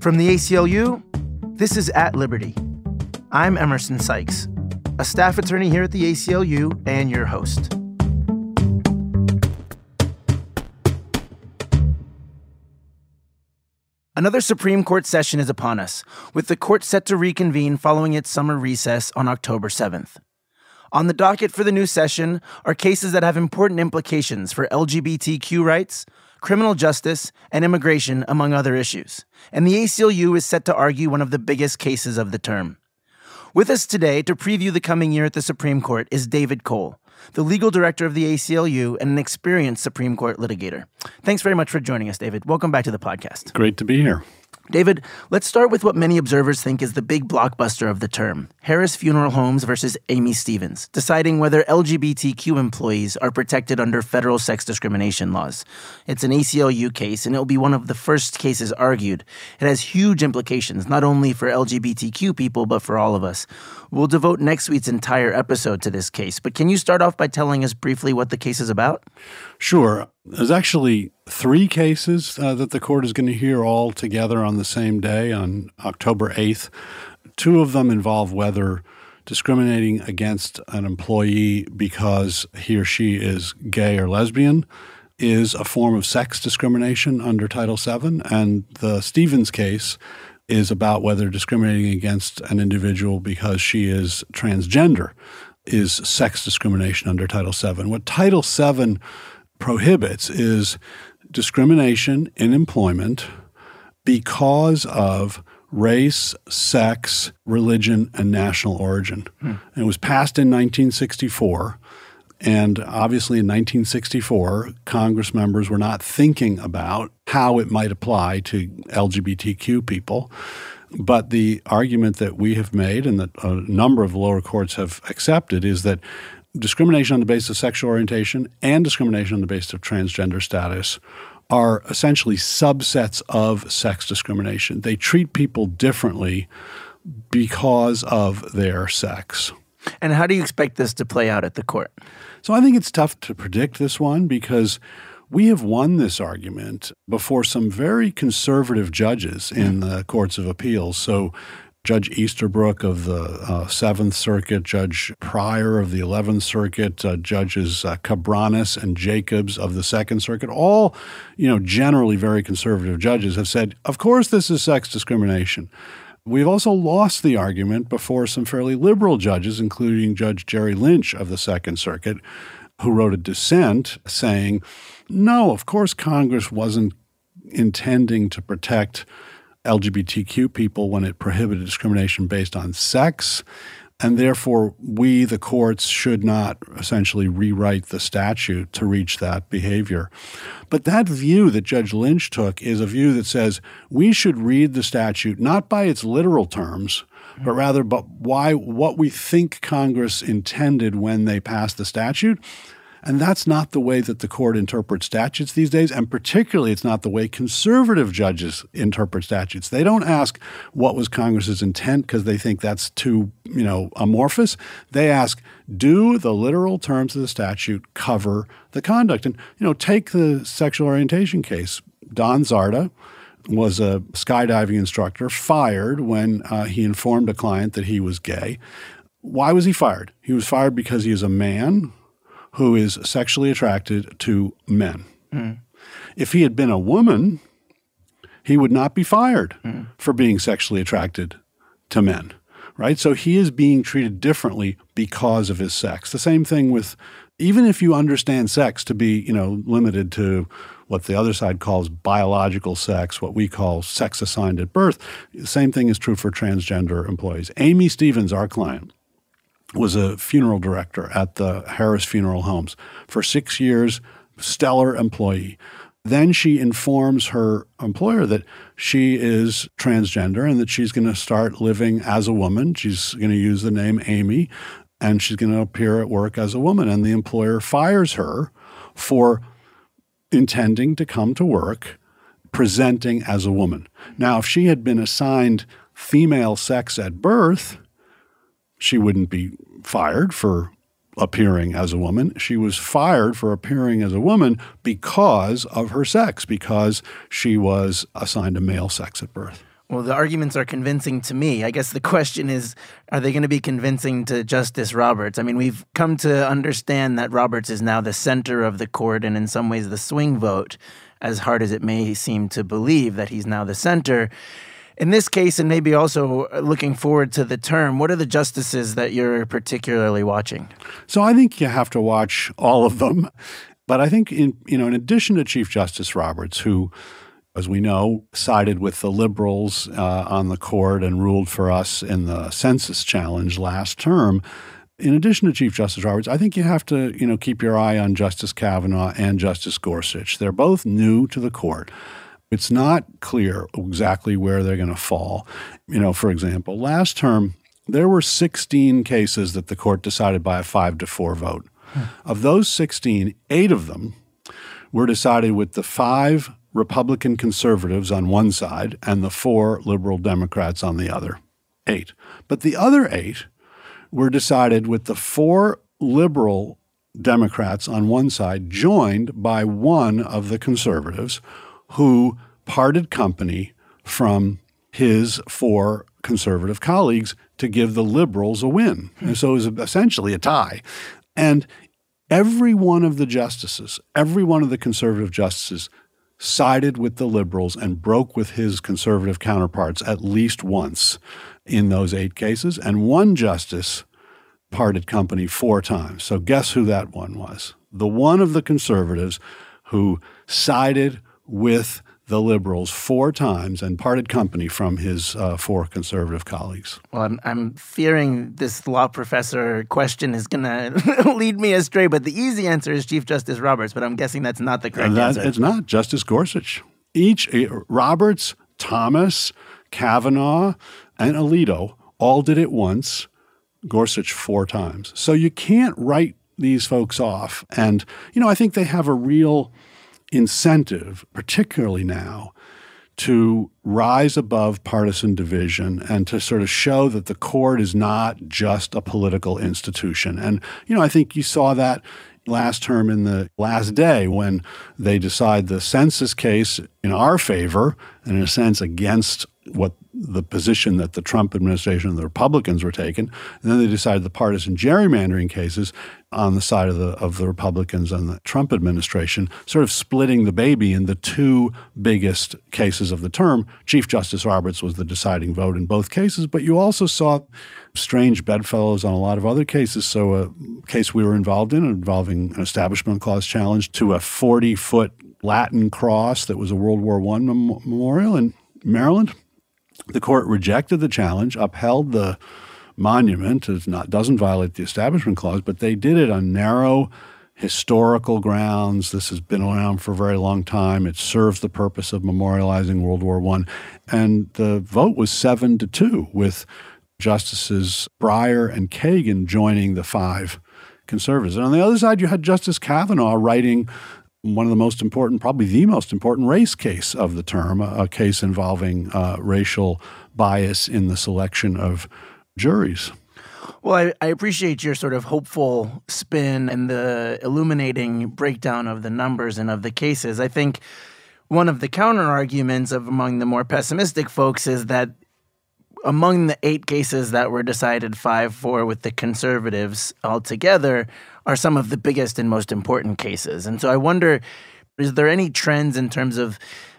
From the ACLU, this is At Liberty. I'm Emerson Sykes, a staff attorney here at the ACLU and your host. Another Supreme Court session is upon us, with the court set to reconvene following its summer recess on October 7th. On the docket for the new session are cases that have important implications for LGBTQ rights, criminal justice, and immigration, among other issues. And the ACLU is set to argue one of the biggest cases of the term. With us today to preview the coming year at the Supreme Court is David Cole, the legal director of the ACLU and an experienced Supreme Court litigator. Thanks very much for joining us, David. Welcome back to the podcast. Great to be here. David, let's start with what many observers think is the big blockbuster of the term Harris Funeral Homes versus Aimee Stephens, deciding whether LGBTQ employees are protected under federal sex discrimination laws. It's an ACLU case, and it will be one of the first cases argued. It has huge implications, not only for LGBTQ people, but for all of us. We'll devote next week's entire episode to this case, but can you start off by telling us briefly what the case is about? Sure. There's actually three cases uh, that the court is going to hear all together on the same day on October 8th. Two of them involve whether discriminating against an employee because he or she is gay or lesbian is a form of sex discrimination under Title VII. And the Stephens case is about whether discriminating against an individual because she is transgender is sex discrimination under Title VII. What Title VII prohibits is discrimination in employment because of race, sex, religion, and national origin. Hmm. it was passed in 1964. And obviously, in 1964, Congress members were not thinking about how it might apply to LGBTQ people. But the argument that we have made and that a number of lower courts have accepted is that discrimination on the basis of sexual orientation and discrimination on the basis of transgender status are essentially subsets of sex discrimination. They treat people differently because of their sex. And how do you expect this to play out at the court? So I think it's tough to predict this one because we have won this argument before some very conservative judges in the courts of appeals. So Judge Easterbrook of the uh, Seventh Circuit, Judge Pryor of the Eleventh Circuit, uh, Judges uh, Cabranes and Jacobs of the Second Circuit, all, you know, generally very conservative judges have said, of course, this is sex discrimination. We've also lost the argument before some fairly liberal judges, including Judge Jerry Lynch of the Second Circuit, who wrote a dissent saying, no, of course, Congress wasn't intending to protect LGBTQ people when it prohibited discrimination based on sex. And therefore, we, the courts, should not essentially rewrite the statute to reach that behavior. But that view that Judge Lynch took is a view that says we should read the statute not by its literal terms, but rather but why what we think Congress intended when they passed the statute and that's not the way that the court interprets statutes these days. And particularly, it's not the way conservative judges interpret statutes. They don't ask what was Congress's intent because they think that's too, you know, amorphous. They ask, do the literal terms of the statute cover the conduct? And, you know, take the sexual orientation case. Don Zarda was a skydiving instructor fired when uh, he informed a client that he was gay. Why was he fired? He was fired because he is a man who is sexually attracted to men. Mm. If he had been a woman, he would not be fired mm. for being sexually attracted to men, right? So he is being treated differently because of his sex. The same thing with even if you understand sex to be, you know, limited to what the other side calls biological sex, what we call sex assigned at birth, the same thing is true for transgender employees. Aimee Stephens, our client, was a funeral director at the Harris Funeral Homes for six years, stellar employee. Then she informs her employer that she is transgender and that she's going to start living as a woman. She's going to use the name Aimee and she's going to appear at work as a woman. And the employer fires her for intending to come to work presenting as a woman. Now, if she had been assigned female sex at birth, she wouldn't be fired for appearing as a woman. She was fired for appearing as a woman because of her sex, because she was assigned a male sex at birth. Well, the arguments are convincing to me. I guess the question is are they going to be convincing to Justice Roberts? I mean, we've come to understand that Roberts is now the center of the court and, in some ways, the swing vote, as hard as it may seem to believe that he's now the center. In this case, and maybe also looking forward to the term, what are the justices that you're particularly watching? So I think you have to watch all of them. But I think, in, you know, in addition to Chief Justice Roberts, who as we know, sided with the liberals uh, on the court and ruled for us in the census challenge last term. In addition to Chief Justice Roberts, I think you have to, you know, keep your eye on Justice Kavanaugh and Justice Gorsuch. They're both new to the court. It's not clear exactly where they're going to fall. You know, for example, last term there were 16 cases that the court decided by a 5 to 4 vote. Hmm. Of those 16, 8 of them were decided with the 5 Republican conservatives on one side and the four liberal Democrats on the other. Eight. But the other eight were decided with the four liberal Democrats on one side joined by one of the conservatives who parted company from his four conservative colleagues to give the liberals a win. And so it was essentially a tie. And every one of the justices, every one of the conservative justices sided with the liberals and broke with his conservative counterparts at least once in those eight cases, and one justice parted company four times. So, guess who that one was? The one of the conservatives who sided with the liberals four times and parted company from his uh, four conservative colleagues. Well, I'm, I'm fearing this law professor question is going to lead me astray, but the easy answer is Chief Justice Roberts, but I'm guessing that's not the correct that, answer. It's not. Justice Gorsuch. Each, eh, Roberts, Thomas, Kavanaugh, and Alito all did it once, Gorsuch four times. So you can't write these folks off. And, you know, I think they have a real – incentive, particularly now, to rise above partisan division and to sort of show that the court is not just a political institution. And, you know, I think you saw that last term in the last day when they decide the census case in our favor, and in a sense against what the position that the Trump administration and the Republicans were taking. And then they decided the partisan gerrymandering cases on the side of the of the Republicans and the Trump administration, sort of splitting the baby in the two biggest cases of the term. Chief Justice Roberts was the deciding vote in both cases, but you also saw strange bedfellows on a lot of other cases. So a case we were involved in involving an establishment clause challenge to a 40 foot Latin cross that was a World War I mem- memorial in Maryland. The court rejected the challenge, upheld the monument. It not, doesn't violate the Establishment Clause, but they did it on narrow historical grounds. This has been around for a very long time. It serves the purpose of memorializing World War I. And the vote was seven to two, with Justices Breyer and Kagan joining the five conservatives. And on the other side, you had Justice Kavanaugh writing one of the most important, probably the most important race case of the term, a, case involving uh, racial bias in the selection of juries. Well, I, I, appreciate your sort of hopeful spin and the illuminating breakdown of the numbers and of the cases. I think one of the counter arguments of among the more pessimistic folks is that among the eight cases that were decided 5 4 with the conservatives altogether are some of the biggest and most important cases. And so I wonder is there any trends in terms of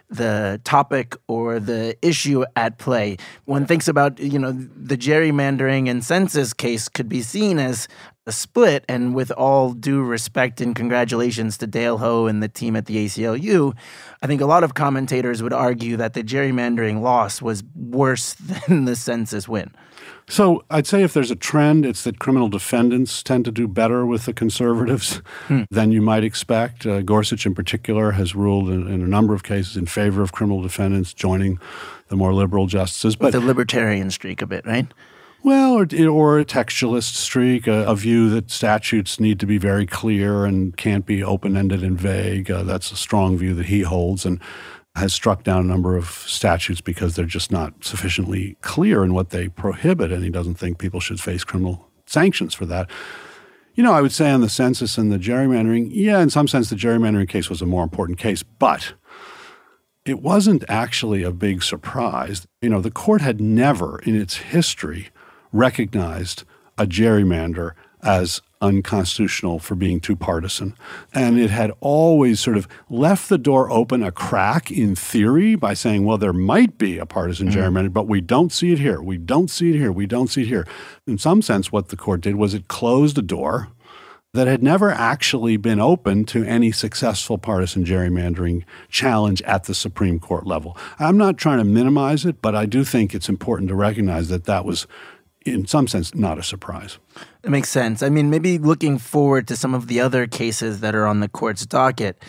the topic or the issue at play. One thinks about, you know, the gerrymandering and census case could be seen as a split. And with all due respect and congratulations to Dale Ho and the team at the ACLU, I think a lot of commentators would argue that the gerrymandering loss was worse than the census win. So I'd say if there's a trend, it's that criminal defendants tend to do better with the conservatives hmm. than you might expect. Uh, Gorsuch, in particular, has ruled in, in, a number of cases in favor of criminal defendants joining the more liberal justices. But with the libertarian streak a bit, right? Well, or, or a textualist streak, a, a, view that statutes need to be very clear and can't be open ended and vague. Uh, that's a strong view that he holds. And has struck down a number of statutes because they're just not sufficiently clear in what they prohibit, and he doesn't think people should face criminal sanctions for that. You know, I would say on the census and the gerrymandering, yeah, in some sense, the gerrymandering case was a more important case, but it wasn't actually a big surprise. You know, the court had never in its history recognized a gerrymander as unconstitutional for being too partisan. And it had always sort of left the door open a crack in theory by saying, well, there might be a partisan mm-hmm. gerrymander, but we don't see it here. We don't see it here. We don't see it here. In some sense, what the court did was it closed a door that had never actually been open to any successful partisan gerrymandering challenge at the Supreme Court level. I'm not trying to minimize it, but I do think it's important to recognize that that was in some sense, not a surprise. It makes sense. I mean, maybe looking forward to some of the other cases that are on the court's docket.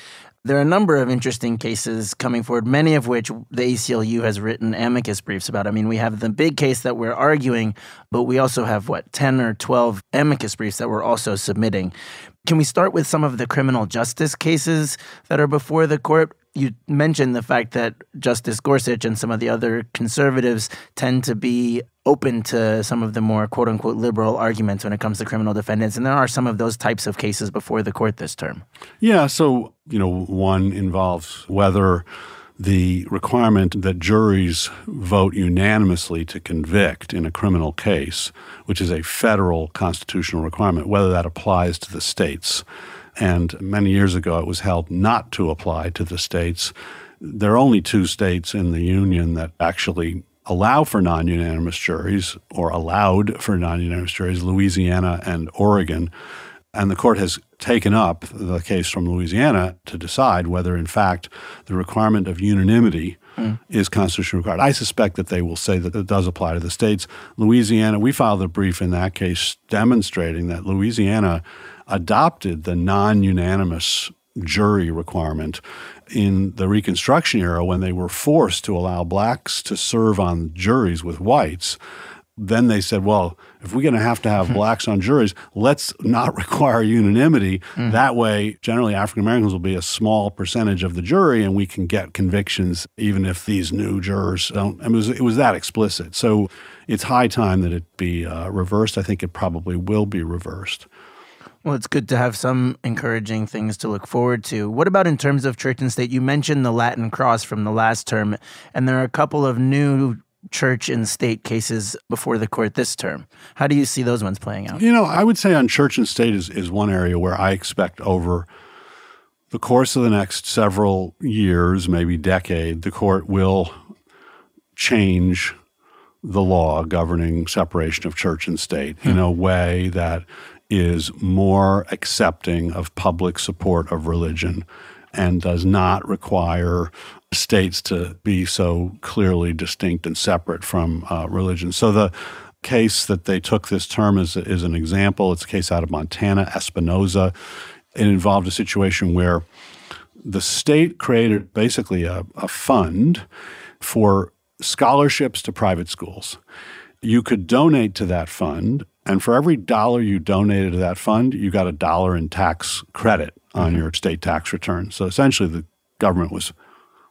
There are a number of interesting cases coming forward, many of which the ACLU has written amicus briefs about. I mean, we have the big case that we're arguing, but we also have, what, 10 or 12 amicus briefs that we're also submitting. Can we start with some of the criminal justice cases that are before the court? You mentioned the fact that Justice Gorsuch and some of the other conservatives tend to be open to some of the more quote unquote liberal arguments when it comes to criminal defendants. And there are some of those types of cases before the court this term. Yeah. So, you know, one involves whether the requirement that juries vote unanimously to convict in a criminal case, which is a federal constitutional requirement, whether that applies to the states. And many years ago, it was held not to apply to the states. There are only two states in the union that actually allow for non unanimous juries or allowed for non unanimous juries Louisiana and Oregon. And the court has taken up the case from Louisiana to decide whether, in fact, the requirement of unanimity mm. is constitutionally required. I suspect that they will say that it does apply to the states. Louisiana, we filed a brief in that case demonstrating that Louisiana adopted the non unanimous jury requirement in the Reconstruction era when they were forced to allow blacks to serve on juries with whites. Then they said, well, if we're going to have to have blacks on juries, let's not require unanimity. Mm. That way, generally, African Americans will be a small percentage of the jury, and we can get convictions even if these new jurors don't. it, was, it was that explicit. So it's high time that it be uh, reversed. I think it probably will be reversed. Well, it's good to have some encouraging things to look forward to. What about in terms of church and state? You mentioned the Latin cross from the last term, and there are a couple of new church and state cases before the court this term. How do you see those ones playing out? You know, I would say on church and state is, is one area where I expect over the course of the next several years, maybe decade, the court will change the law governing separation of church and state in hmm. a way that is more accepting of public support of religion and does not require states to be so clearly distinct and separate from uh, religion. So the case that they took this term is, is an example. It's a case out of Montana, Espinoza. It involved a situation where the state created basically a, a fund for scholarships to private schools. You could donate to that fund, and for every dollar you donated to that fund, you got a dollar in tax credit on mm-hmm. your state tax return. So essentially, the government was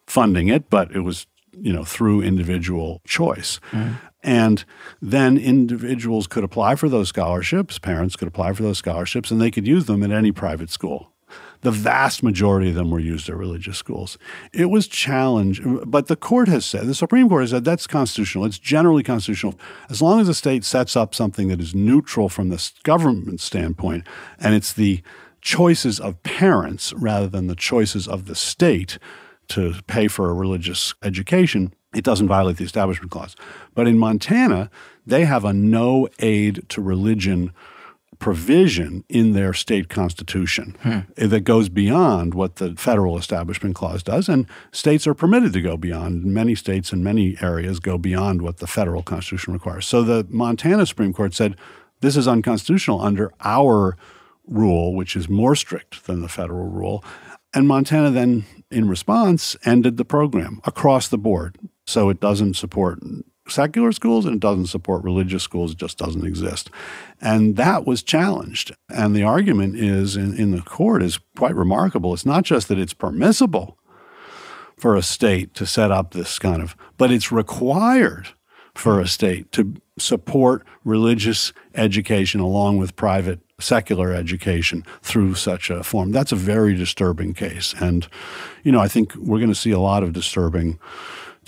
funding it, but it was you know through individual choice. Mm-hmm. And then individuals could apply for those scholarships, parents could apply for those scholarships, and they could use them at any private school. The vast majority of them were used at religious schools. It was challenged, but the court has said, the Supreme Court has said that's constitutional. It's generally constitutional. As long as the state sets up something that is neutral from the government standpoint, and it's the choices of parents rather than the choices of the state to pay for a religious education, it doesn't violate the Establishment Clause. But in Montana, they have a no aid to religion provision in their state constitution hmm. that goes beyond what the federal establishment clause does. And states are permitted to go beyond. Many states in many areas go beyond what the federal constitution requires. So the Montana Supreme Court said this is unconstitutional under our rule, which is more strict than the federal rule. And Montana then, in response, ended the program across the board. So it doesn't support secular schools and it doesn't support religious schools. It just doesn't exist. And that was challenged. And the argument is in, in the court is quite remarkable. It's not just that it's permissible for a state to set up this kind of, but it's required for a state to support religious education along with private secular education through such a form. That's a very disturbing case. And, you know, I think we're going to see a lot of disturbing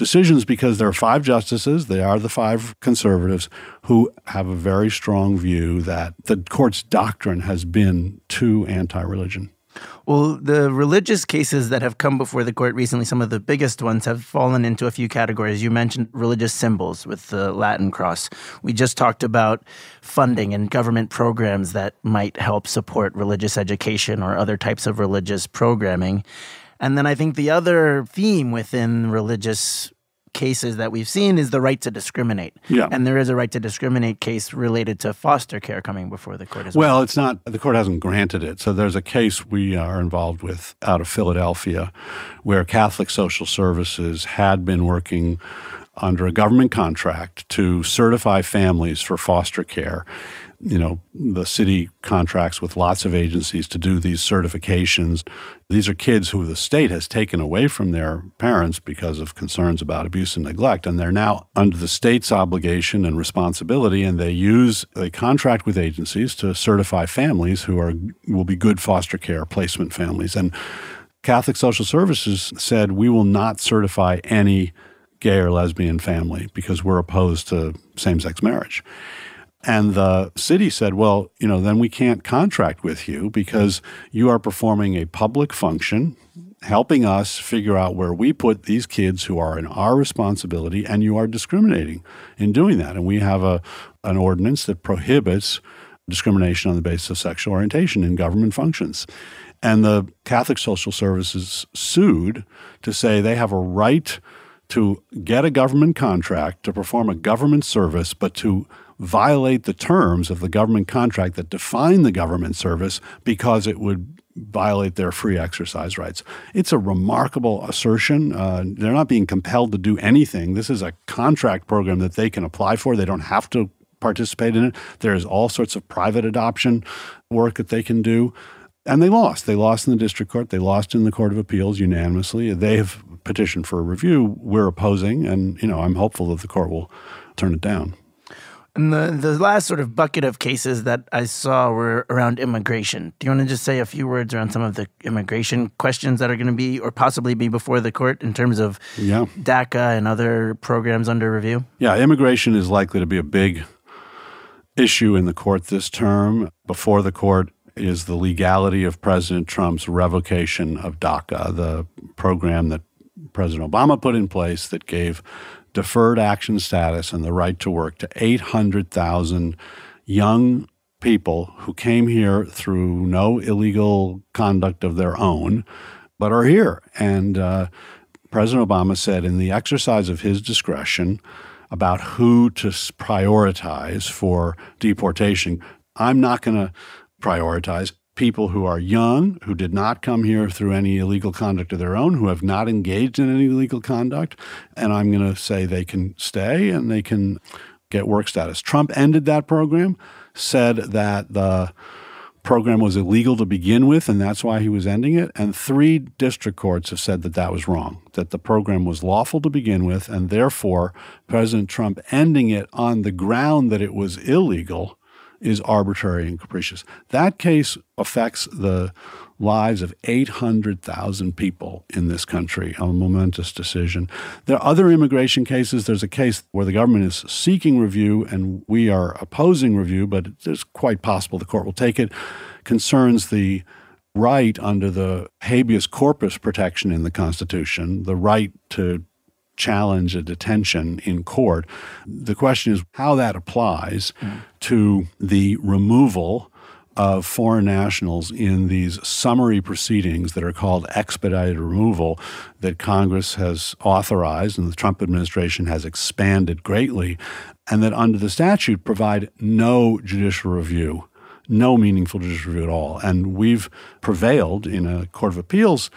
decisions because there are five justices, they are the five conservatives, who have a very strong view that the court's doctrine has been too anti religion. Well, the religious cases that have come before the court recently, some of the biggest ones, have fallen into a few categories. You mentioned religious symbols with the Latin cross. We just talked about funding and government programs that might help support religious education or other types of religious programming. And then I think the other theme within religious cases that we've seen is the right to discriminate. Yeah. And there is a right to discriminate case related to foster care coming before the court as well. Well, it's not, the court hasn't granted it. So there's a case we are involved with out of Philadelphia where Catholic Social Services had been working under a government contract to certify families for foster care you know, the city contracts with lots of agencies to do these certifications. These are kids who the state has taken away from their parents because of concerns about abuse and neglect. And they're now under the state's obligation and responsibility, and they use a contract with agencies to certify families who are will be good foster care placement families. And Catholic Social Services said, we will not certify any gay or lesbian family because we're opposed to same sex marriage. And the city said, well, you know, then we can't contract with you because you are performing a public function, helping us figure out where we put these kids who are in our responsibility, and you are discriminating in doing that. And we have a, an ordinance that prohibits discrimination on the basis of sexual orientation in government functions. And the Catholic Social Services sued to say they have a right to get a government contract to perform a government service, but to violate the terms of the government contract that define the government service because it would violate their free exercise rights. It's a remarkable assertion. Uh, they're not being compelled to do anything. This is a contract program that they can apply for. They don't have to participate in it. There's all sorts of private adoption work that they can do. And they lost. They lost in the district court. They lost in the Court of Appeals unanimously. They have petitioned for a review. We're opposing, and you know I'm hopeful that the court will turn it down. And the, the last sort of bucket of cases that I saw were around immigration. Do you want to just say a few words around some of the immigration questions that are going to be or possibly be before the court in terms of yeah. DACA and other programs under review? Yeah, immigration is likely to be a big issue in the court this term. Before the court is the legality of President Trump's revocation of DACA, the program that President Obama put in place that gave deferred action status and the right to work to 800,000 young people who came here through no illegal conduct of their own, but are here. And uh, President Obama said, in the exercise of his discretion about who to prioritize for deportation, I'm not going to prioritize people who are young, who did not come here through any illegal conduct of their own, who have not engaged in any illegal conduct. And I'm going to say they can stay and they can get work status. Trump ended that program, said that the program was illegal to begin with, and that's why he was ending it. And three district courts have said that that was wrong, that the program was lawful to begin with, and therefore President Trump ending it on the ground that it was illegal is arbitrary and capricious. That case affects the lives of 800,000 people in this country, a momentous decision. There are other immigration cases. There's a case where the government is seeking review and we are opposing review, but it's quite possible the court will take it. Concerns the right under the habeas corpus protection in the Constitution, the right to challenge a detention in court. The question is how that applies mm. to the removal of foreign nationals in these summary proceedings that are called expedited removal that Congress has authorized and the Trump administration has expanded greatly, and that under the statute provide no judicial review. No meaningful judicial review at all. And we've prevailed in a court of appeals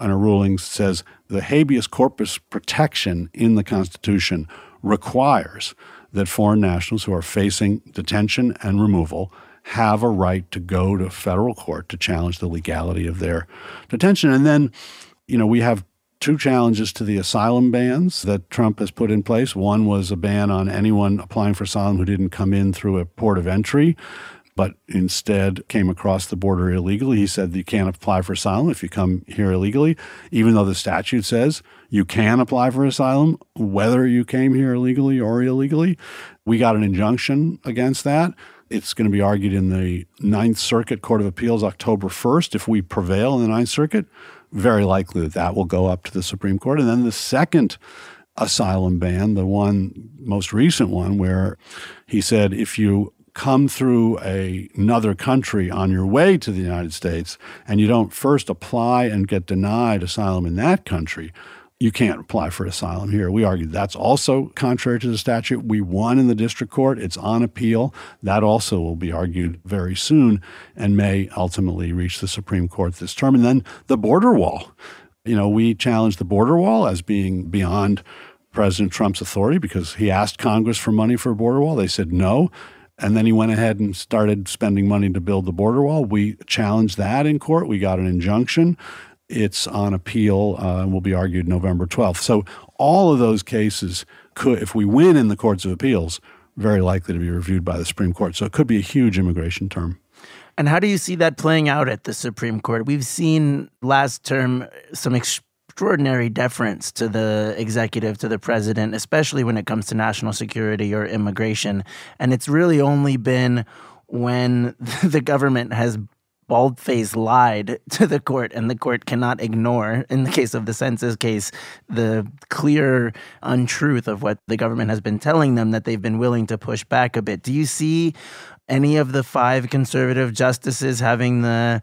on a ruling that says the habeas corpus protection in the Constitution requires that foreign nationals who are facing detention and removal have a right to go to federal court to challenge the legality of their detention. And then, you know, we have two challenges to the asylum bans that Trump has put in place. One was a ban on anyone applying for asylum who didn't come in through a port of entry. But instead came across the border illegally. He said you can't apply for asylum if you come here illegally, even though the statute says you can apply for asylum whether you came here illegally or illegally. We got an injunction against that. It's going to be argued in the Ninth Circuit Court of Appeals October 1st. If we prevail in the Ninth Circuit, very likely that that will go up to the Supreme Court. And then the second asylum ban, the one most recent one, where he said if you come through a, another country on your way to the United States and you don't first apply and get denied asylum in that country, you can't apply for asylum here. We argued that's also contrary to the statute. We won in the district court. It's on appeal. That also will be argued very soon and may ultimately reach the Supreme Court this term. And then the border wall. You know, we challenged the border wall as being beyond President Trump's authority because he asked Congress for money for a border wall. They said no. And then he went ahead and started spending money to build the border wall. We challenged that in court. We got an injunction. It's on appeal uh, and will be argued November 12th. So all of those cases could, if we win in the courts of appeals, very likely to be reviewed by the Supreme Court. So it could be a huge immigration term. And how do you see that playing out at the Supreme Court? We've seen last term some extraordinary deference to the executive, to the president, especially when it comes to national security or immigration. And it's really only been when the government has bald faced lied to the court, and the court cannot ignore, in the case of the census case, the clear untruth of what the government has been telling them that they've been willing to push back a bit. Do you see any of the five conservative justices having the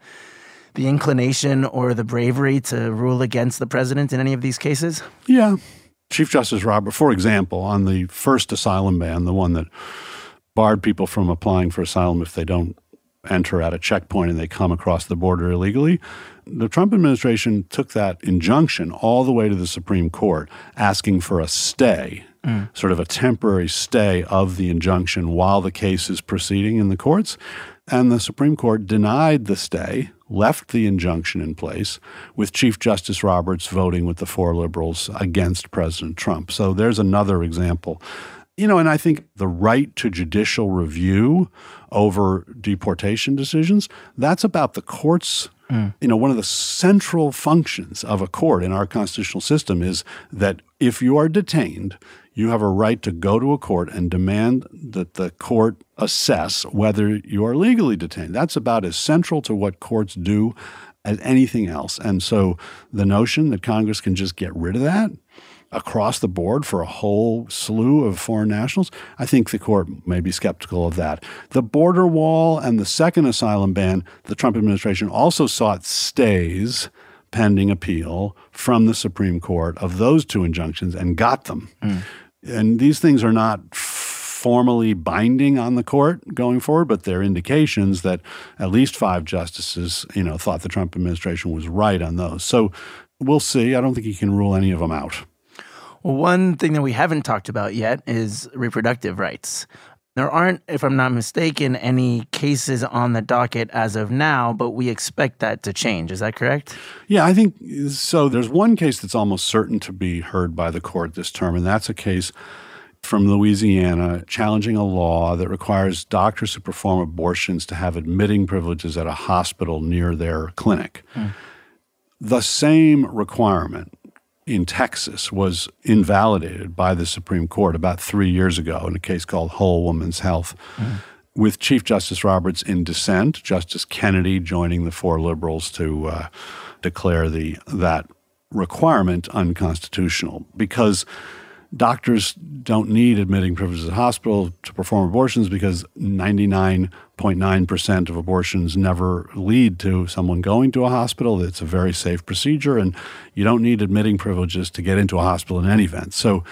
the inclination or the bravery to rule against the president in any of these cases? Yeah. Chief Justice Robert, for example, on the first asylum ban, the one that barred people from applying for asylum if they don't enter at a checkpoint and they come across the border illegally. The Trump administration took that injunction all the way to the Supreme Court, asking for a stay, mm. sort of a temporary stay of the injunction while the case is proceeding in the courts. And the Supreme Court denied the stay, left the injunction in place, with Chief Justice Roberts voting with the four liberals against President Trump. So there's another example. You know, and I think the right to judicial review over deportation decisions, that's about the court's Mm. You know, one of the central functions of a court in our constitutional system is that if you are detained, you have a right to go to a court and demand that the court assess whether you are legally detained. That's about as central to what courts do as anything else. And so the notion that Congress can just get rid of that across the board for a whole slew of foreign nationals, I think the court may be skeptical of that. The border wall and the second asylum ban, the Trump administration also sought stays pending appeal from the Supreme Court of those two injunctions and got them. Mm. And these things are not formally binding on the court going forward, but they're indications that at least five justices, you know, thought the Trump administration was right on those. So we'll see. I don't think you can rule any of them out. Well, one thing that we haven't talked about yet is reproductive rights. There aren't, if I'm not mistaken, any cases on the docket as of now, but we expect that to change. Is that correct? Yeah, I think so. There's one case that's almost certain to be heard by the court this term, and that's a case from Louisiana challenging a law that requires doctors who perform abortions to have admitting privileges at a hospital near their clinic. Hmm. The same requirement in Texas was invalidated by the Supreme Court about three years ago in a case called Whole Woman's Health. Mm. With Chief Justice Roberts in dissent, Justice Kennedy joining the four liberals to uh, declare the that requirement unconstitutional because doctors don't need admitting privileges at hospital to perform abortions because 99.9% of abortions never lead to someone going to a hospital. It's a very safe procedure, and you don't need admitting privileges to get into a hospital in any event. So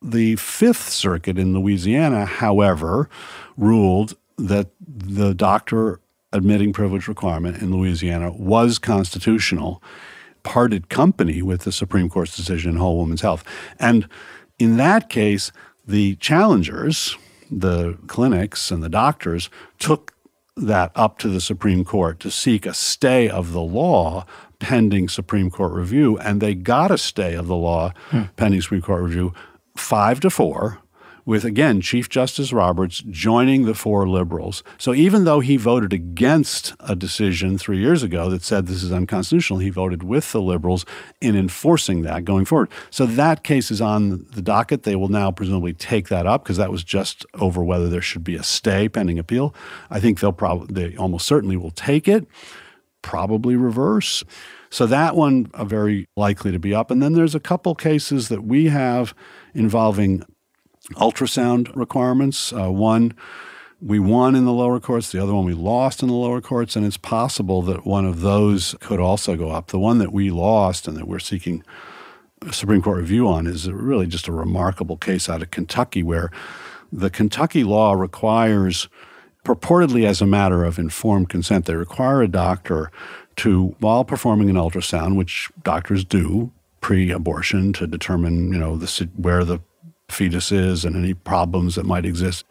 the Fifth Circuit in Louisiana, however, ruled that the doctor admitting privilege requirement in Louisiana was constitutional, parted company with the Supreme Court's decision in Whole Woman's Health. And in that case, the challengers, the clinics and the doctors, took that up to the Supreme Court to seek a stay of the law pending Supreme Court review, and they got a stay of the law hmm. pending Supreme Court review, five to four, with again Chief Justice Roberts joining the four liberals. So even though he voted against a decision three years ago that said this is unconstitutional, he voted with the liberals in enforcing that going forward. So that case is on the docket. They will now presumably take that up because that was just over whether there should be a stay pending appeal. I think they'll probably they almost certainly will take it, probably reverse. So that one are very likely to be up. And then there's a couple cases that we have involving ultrasound requirements. Uh, one we won in the lower courts, the other one we lost in the lower courts, and it's possible that one of those could also go up. The one that we lost and that we're seeking Supreme Court review on is really just a remarkable case out of Kentucky where the Kentucky law requires, purportedly as a matter of informed consent, they require a doctor to, while performing an ultrasound, which doctors do pre-abortion to determine, you know, the, where the fetus is and any problems that might exist.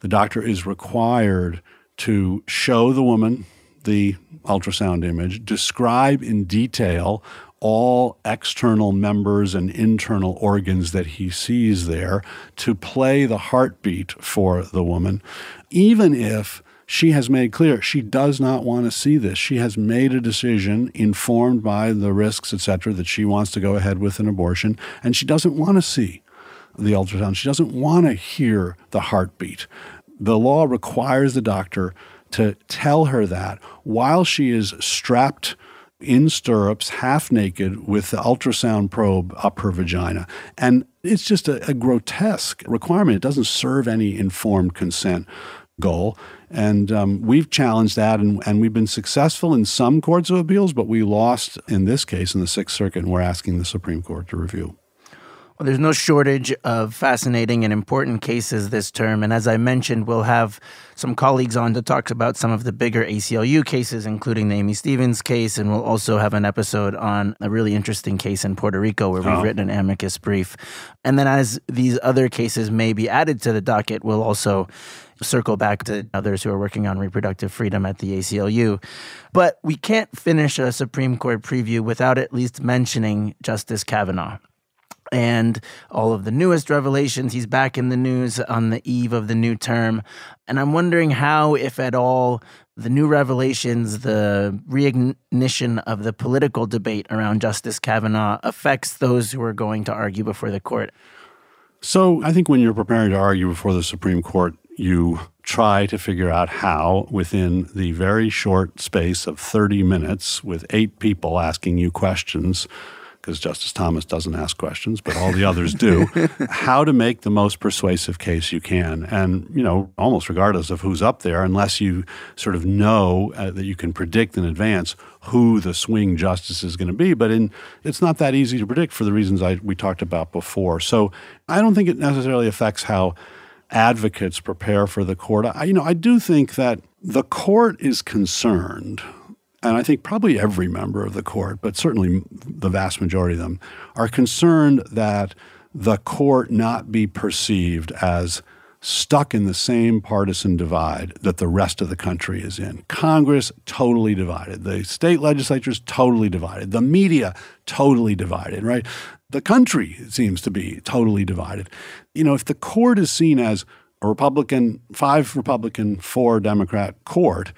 The doctor is required to show the woman the ultrasound image, describe in detail all external members and internal organs that he sees there, to play the heartbeat for the woman, even if she has made clear she does not want to see this. She has made a decision informed by the risks, et cetera, that she wants to go ahead with an abortion, and she doesn't want to see the ultrasound. She doesn't want to hear the heartbeat. The law requires the doctor to tell her that while she is strapped in stirrups, half naked, with the ultrasound probe up her vagina. And it's just a, a grotesque requirement. It doesn't serve any informed consent goal. And um, we've challenged that, and, and we've been successful in some courts of appeals, but we lost in this case in the Sixth Circuit, and we're asking the Supreme Court to review. Well, there's no shortage of fascinating and important cases this term. And as I mentioned, we'll have some colleagues on to talk about some of the bigger ACLU cases, including the Aimee Stephens case. And we'll also have an episode on a really interesting case in Puerto Rico where we've oh. written an amicus brief. And then as these other cases may be added to the docket, we'll also circle back to others who are working on reproductive freedom at the ACLU. But we can't finish a Supreme Court preview without at least mentioning Justice Kavanaugh and all of the newest revelations. He's back in the news on the eve of the new term. And I'm wondering how, if at all, the new revelations, the reignition of the political debate around Justice Kavanaugh affects those who are going to argue before the court. So I think when you're preparing to argue before the Supreme Court, you try to figure out how, within the very short space of 30 minutes, with eight people asking you questions, because Justice Thomas doesn't ask questions, but all the others do, how to make the most persuasive case you can. And, you know, almost regardless of who's up there, unless you sort of know uh, that you can predict in advance who the swing justice is going to be. But in, it's not that easy to predict for the reasons I, we talked about before. So I don't think it necessarily affects how advocates prepare for the court. I, you know, I do think that the court is concerned and I think probably every member of the court, but certainly the vast majority of them, are concerned that the court not be perceived as stuck in the same partisan divide that the rest of the country is in. Congress totally divided. The state legislatures totally divided. The media totally divided, right? The country seems to be totally divided. You know, if the court is seen as a Republican, five Republican, four Democrat court,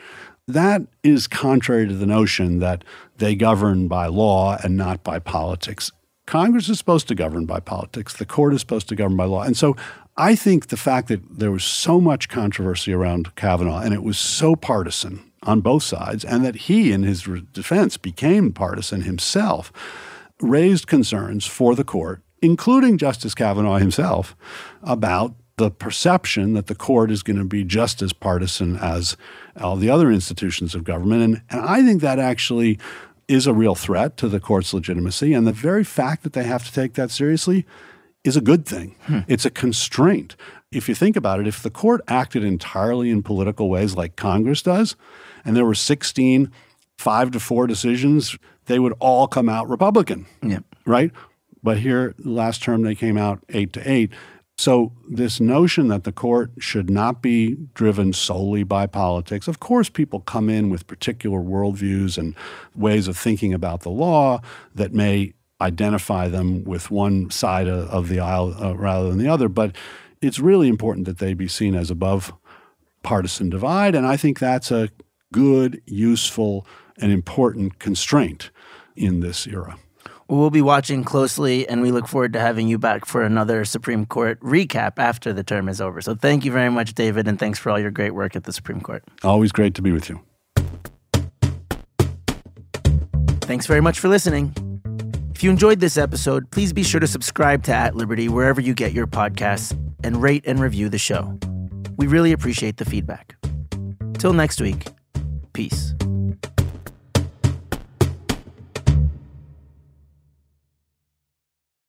that is contrary to the notion that they govern by law and not by politics. Congress is supposed to govern by politics. The court is supposed to govern by law. And so I think the fact that there was so much controversy around Kavanaugh and it was so partisan on both sides, and that he, in his defense, became partisan himself, raised concerns for the court, including Justice Kavanaugh himself, about the perception that the court is going to be just as partisan as all the other institutions of government. And, and I think that actually is a real threat to the court's legitimacy. And the very fact that they have to take that seriously is a good thing. Hmm. It's a constraint. If you think about it, if the court acted entirely in political ways like Congress does, and there were 16 five to four decisions, they would all come out Republican. Yeah. Right? But here, last term, they came out eight to eight. So, this notion that the court should not be driven solely by politics, of course, people come in with particular worldviews and ways of thinking about the law that may identify them with one side of the aisle uh, rather than the other. But it's really important that they be seen as above partisan divide. And I think that's a good, useful, and important constraint in this era. We'll be watching closely, and we look forward to having you back for another Supreme Court recap after the term is over. So, thank you very much, David, and thanks for all your great work at the Supreme Court. Always great to be with you. Thanks very much for listening. If you enjoyed this episode, please be sure to subscribe to At Liberty wherever you get your podcasts and rate and review the show. We really appreciate the feedback. Till next week, peace.